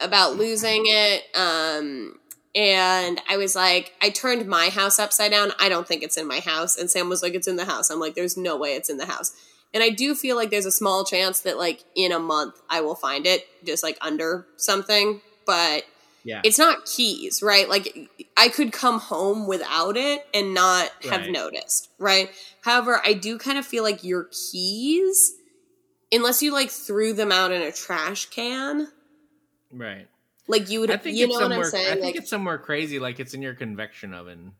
about losing it. Um, and I was like, I turned my house upside down. I don't think it's in my house. And Sam was like, it's in the house. I'm like, there's no way it's in the house. And I do feel like there's a small chance that like in a month I will find it just like under something, but Yeah. it's not keys, right? Like I could come home without it and not have Right. noticed, right? However, I do kind of feel like your keys, unless you like threw them out in a trash can, right. like you would, I think you know what. I'm saying? I think like it's somewhere crazy, like it's in your convection oven.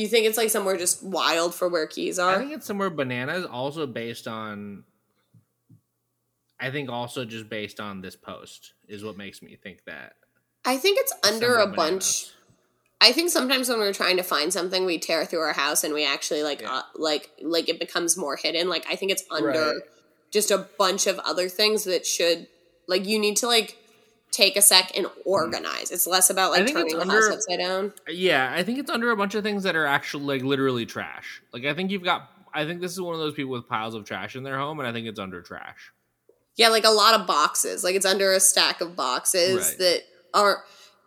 You think it's like somewhere just wild for where keys are? I think it's somewhere bananas, also based on. I think also just based on this post is what makes me think that. I think it's under a bunch. I think sometimes when we're trying to find something, we tear through our house and we actually like Yeah. uh, like like it becomes more hidden. Like I think it's under Right. just a bunch of other things that should like you need to like take a sec and organize. It's less about like turning the house upside down. Yeah, I think it's under a bunch of things that are actually like literally trash. Like I think you've got. I think this is one of those people with piles of trash in their home, and I think it's under trash. Yeah, like a lot of boxes. Like it's under a stack of boxes Right. that are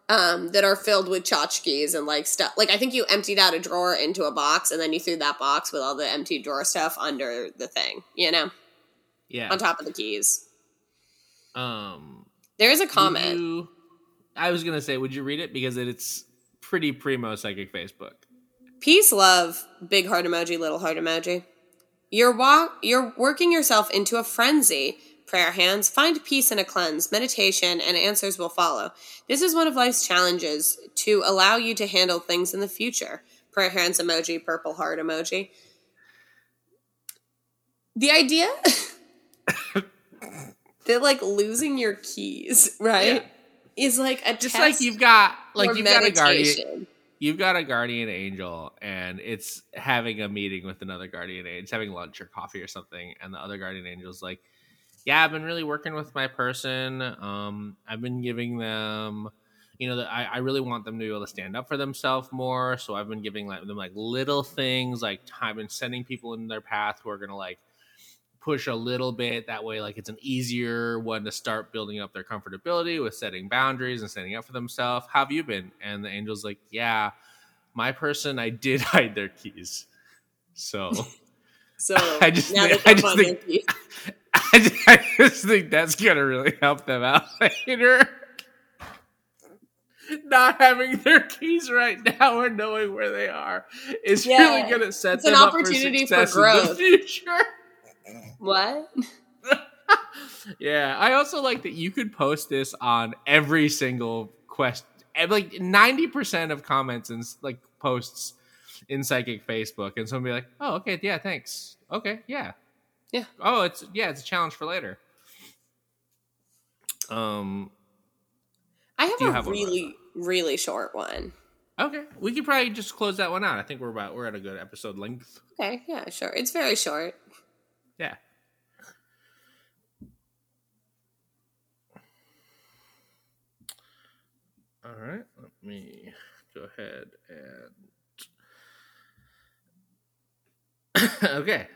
um that are filled with tchotchkes and like stuff. Like I think you emptied out a drawer into a box and then you threw that box with all the empty drawer stuff under the thing, you know, Yeah. on top of the keys. Um. There is a comment. you- I was gonna say, would you read it because it, it's pretty primo psychic Facebook. Peace, love, big heart emoji, little heart emoji. You're wa- you're working yourself into a frenzy. Prayer hands, find peace in a cleanse, meditation, and answers will follow. This is one of life's challenges to allow you to handle things in the future. Prayer hands emoji, purple heart emoji. The idea that like losing your keys, right, is like a Just like you've got, like you've got a guardian, you've got a guardian angel, and it's having a meeting with another guardian angel, it's having lunch or coffee or something, and the other guardian angel's like, "Yeah, I've been really working with my person. Um, I've been giving them." You know, that I, I really want them to be able to stand up for themselves more. So I've been giving like, them like little things, like I've been sending people in their path who are gonna like push a little bit. That way like it's an easier one to start building up their comfortability with setting boundaries and standing up for themselves. How have you been? And the angel's like yeah my person i did hide their keys. So So I just think- I just think- I just, I just think that's gonna really help them out later. Not having their keys right now or knowing where they are is Yeah. really gonna set It's an them up opportunity for for success in the future What? yeah, I also like that you could post this on every single quest. and, Like ninety percent of comments and like posts in Psychic Facebook, and someone be like, "Oh, okay, yeah, thanks. Okay, yeah, Yeah. Oh, it's yeah, it's a challenge for later." Um. I have a have really, really short one. Okay, we could probably just close that one out. I think we're about we're at a good episode length. Okay, yeah, sure. It's very short. Yeah. All right, let me go ahead and. okay.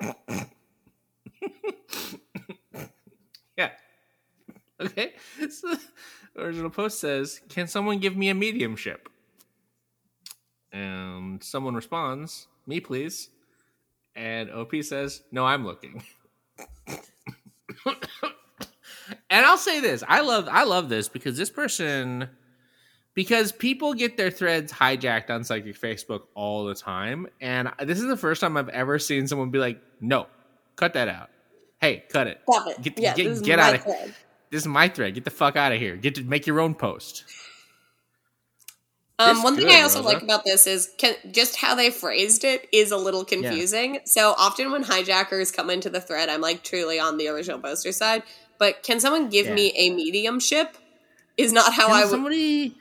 yeah. Okay. So, original post says, "Can someone give me a mediumship?" And someone responds, "Me, please." And OP says, "No, I'm looking." and I'll say this: I love, I love this because this person, because people get their threads hijacked on Psychic Facebook all the time, and this is the first time I've ever seen someone be like, "No, cut that out." Hey, cut it. Stop it. Get- yeah, get- get outta- thread. This is my thread. Get the fuck out of here. Get to make your own post. Um, one thing good, I also Rosa. like about this is can, just how they phrased it is a little confusing. So often when hijackers come into the thread, I'm like truly on the original poster side. But can someone give Yeah. me a mediumship? Is not how Can I would. somebody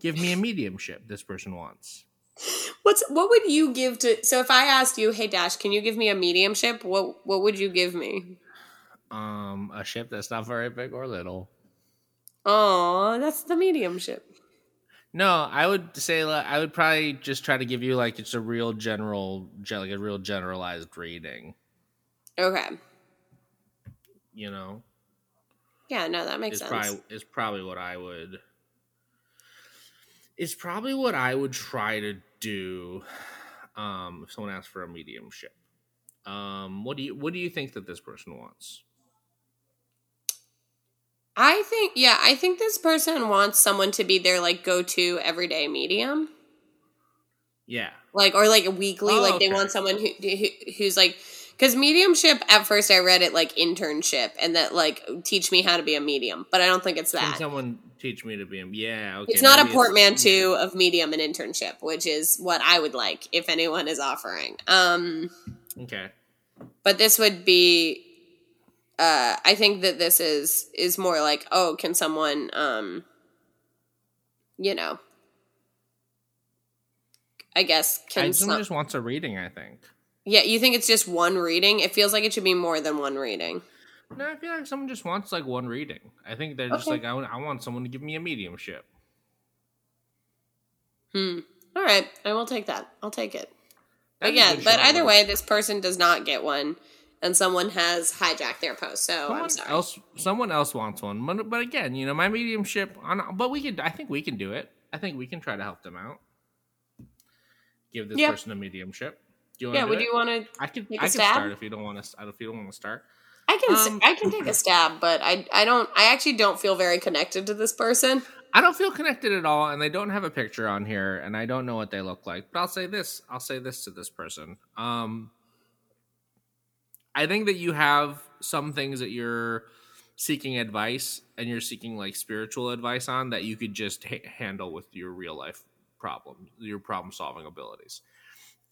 give me a mediumship? This person wants. What's what would you give to? So if I asked you, hey Dash, can you give me a mediumship? What what would you give me? Um, a ship that's not very big or little. Oh, that's the mediumship. No, I would say I would probably just try to give you like it's a real general, ge- like a real generalized reading. Okay. You know, Yeah, no, that makes is sense. probably is probably what I would It's probably what I would try to do um if someone asks for a mediumship. Um what do you what do you think that this person wants? I think, yeah, I think this person wants someone to be their like go to everyday medium. Yeah. like or like a weekly Oh, like they want someone who, who who's like because mediumship at first i read it like internship and that like teach me how to be a medium but i don't think it's Can that someone teach me to be a yeah, okay. it's not a maybe portmanteau of medium and internship which is what i would like if anyone is offering um Okay. but this would be uh i think that this is is more like oh can someone um you know i guess I, can someone some, just wants a reading, I think. Yeah, you think it's just one reading? It feels like it should be more than one reading. No, I feel like someone just wants like one reading. I think they're just Okay. like I want, I want someone to give me a mediumship. Hmm. All right, I will take that. I'll take it. That'd Again, but either way, this person does not get one, and someone has hijacked their post. So I'm sorry. else someone else wants one but, but again you know my mediumship on but we could i think we can do it i think we can try to help them out give this Yeah. person a mediumship do you yeah, do would it? you want to? i a i could stab? start if you don't want to if you don't want to start I can. Um, I can take a stab, but I. I don't. I actually don't feel very connected to this person. i don't feel connected at all and they don't have a picture on here and i don't know what they look like but i'll say this i'll say this to this person um i think that you have some things that you're seeking advice and you're seeking like spiritual advice on that you could just ha- handle with your real life problem your problem solving abilities.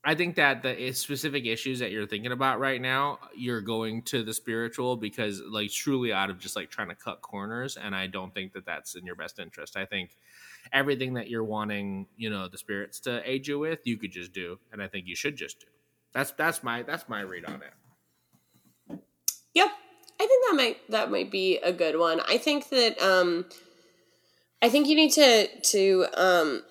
I think that the eh, specific issues that you're thinking about right now you're going to the spiritual because like truly out of just like trying to cut corners and i don't think that that's in your best interest. I think everything that you're wanting you know the spirits to aid you with you could just do and i think you should just do. That's that's my that's my read on it Yep. I think that might that might be a good one. I think that um I think you need to to um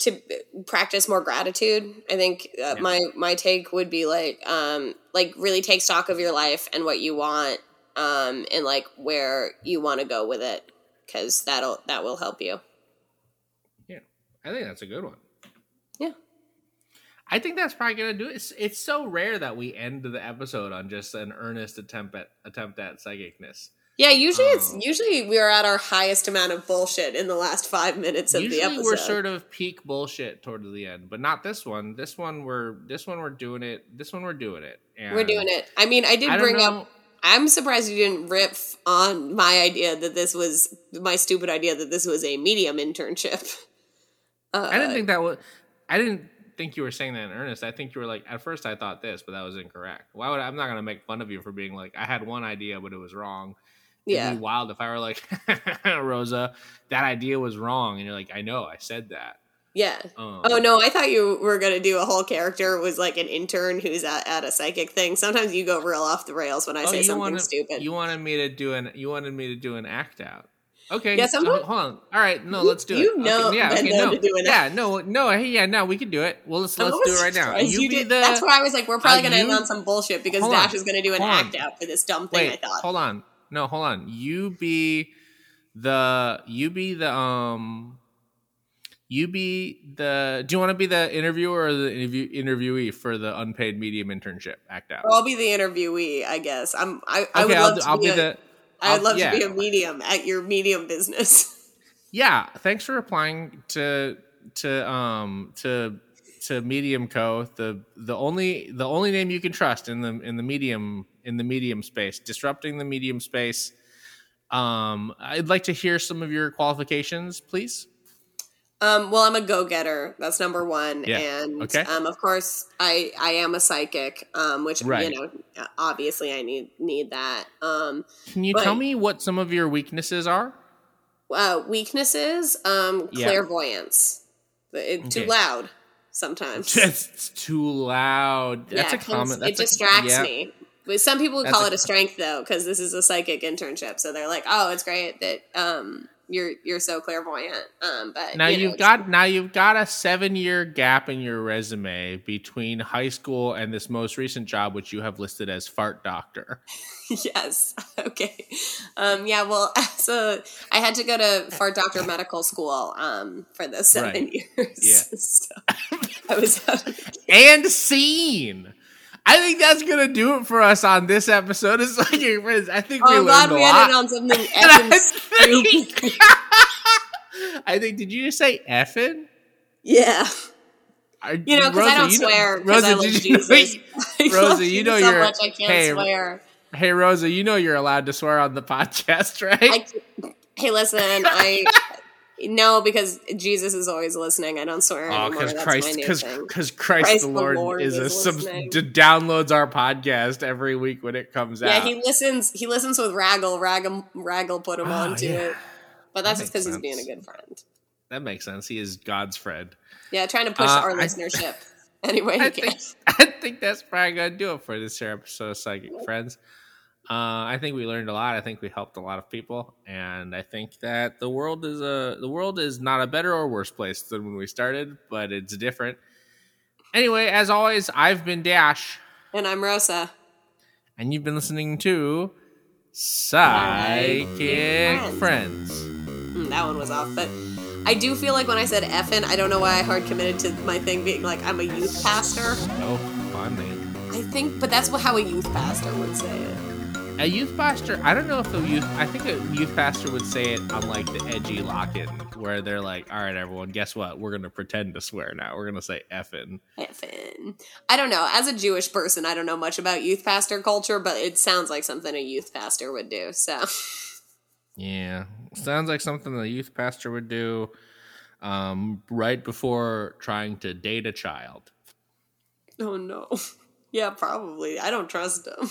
to practice more gratitude. I think uh, Yeah. my my take would be like um like really take stock of your life and what you want um and like where you want to go with it cuz that'll that will help you. Yeah, I think that's a good one. Yeah. I think that's probably gonna do it. It's, it's so rare that we end the episode on just an earnest attempt at attempt at psychicness. Yeah, usually it's Oh. usually we're at our highest amount of bullshit in the last 5 minutes of the episode. we're sort of peak bullshit towards the end, but not this one. This one we're this one we're doing it. This one we're doing it. And we're doing it. I mean, I did I bring know. up I'm surprised you didn't riff on my idea that this was my stupid idea that this was a medium internship. Uh, I didn't think that was. I didn't think you were saying that in earnest. I think you were like, at first I thought this, but that was incorrect. Why would I, I'm not going to make fun of you for being like, I had one idea, but it was wrong. It'd Yeah, be wild if I were like, Rosa, that idea was wrong, and you're like, I know, I said that. yeah. Um, Oh no, I thought you were gonna do a whole character was like an intern who's at, at a psychic thing. Sometimes you go real off the rails when I oh, say something wanted, stupid. You wanted me to do an. You wanted me to do an act out. Okay. Yeah, so- sometimes- hold on. All right. No, You- let's do you it. know Okay, yeah. Okay. No. to do an Yeah. No. No. Hey. Yeah. No. We can do it. Well, let's I'm let's do it right now. You, you be did- the. That's why I was like, we're probably Uh, gonna end on some bullshit because Dash on. is gonna do an Hold on. act out for this dumb thing. Wait, I thought. hold on. No, hold on. You be the you be the um you be the do you want to be the interviewer or the interview interviewee for the unpaid medium internship act out? Or I'll be the interviewee, I guess. I'm. I, I would okay, love I'll, to I'll be, be a, the I would love yeah. to be a medium at your medium business. Yeah, thanks for applying to to um to to Medium Co. The the only the only name you can trust in the in the medium in the medium space, disrupting the medium space. Um, I'd like to hear some of your qualifications, please. Um, well, I'm a go-getter. That's number one. Yeah. And Okay. um, of course, I I am a psychic, um, which Right. you know, obviously, I need need that. Um, Can you But- tell me what some of your weaknesses are? uh, weaknesses, um, Yeah. clairvoyance. It, Too Okay. loud sometimes. It's too loud. That's yeah, a comment. That's it distracts a, me. But some people would That's call a- it a strength though, because this is a psychic internship. So they're like, "Oh, it's great that um, you're you're so clairvoyant. Um, but now you know, have got now you've got a seven year gap in your resume between high school and this most recent job, which you have listed as fart doctor. yes. Okay. Um, yeah. Well, so I had to go to fart doctor medical school um, for the seven Right. years. Yeah. so I was. and scene. I think that's gonna do it for us on this episode. It's like friends. I think we Oh, I'm learned glad a we lot. ended on something effing stupid. I think. Did you just say effing? yeah. Are- You know, because I don't know- swear because Rosa, I love did you know- Rosa, you know so you're. much I can't hey, swear. Hey Rosa, you know you're allowed to swear on the podcast, right? I, hey, listen, I no because Jesus is always listening. I don't swear Oh, because Christ, because. Christ, Christ the Lord, Lord is a sub, downloads our podcast every week when it comes Yeah, out. Yeah, he listens. He listens with Raggle. Raggle, Raggle put him Oh, onto yeah. it. But that's That just because he's being a good friend. That makes sense. He is God's friend. Yeah, trying to push Uh, our I- listenership anyway I can. think, I think that's probably gonna do it for this episode of Psychic Friends. Uh, I think we learned a lot. I think we helped a lot of people, and I think that the world is a the world is not a better or worse place than when we started, but it's different. Anyway, as always, I've been Dash, And I'm Rosa. and you've been listening to Psychic Friends. Friends. Mm, that one was off, but I do feel like when I said effin', I don't know why I hard committed to my thing being like I'm a youth pastor. Oh, funny. I think, but that's what, how a youth pastor would say it. A youth pastor, I don't know if the youth, I think a youth pastor would say it on like the edgy lock in, where they're like, all right, everyone, guess what? We're going to pretend to swear now. We're going to say effing. Effing. I don't know. As a Jewish person, I don't know much about youth pastor culture, but it sounds like something a youth pastor would do. So, Yeah. Sounds like something a youth pastor would do um, right before trying to date a child. oh no. Yeah, probably. I don't trust him.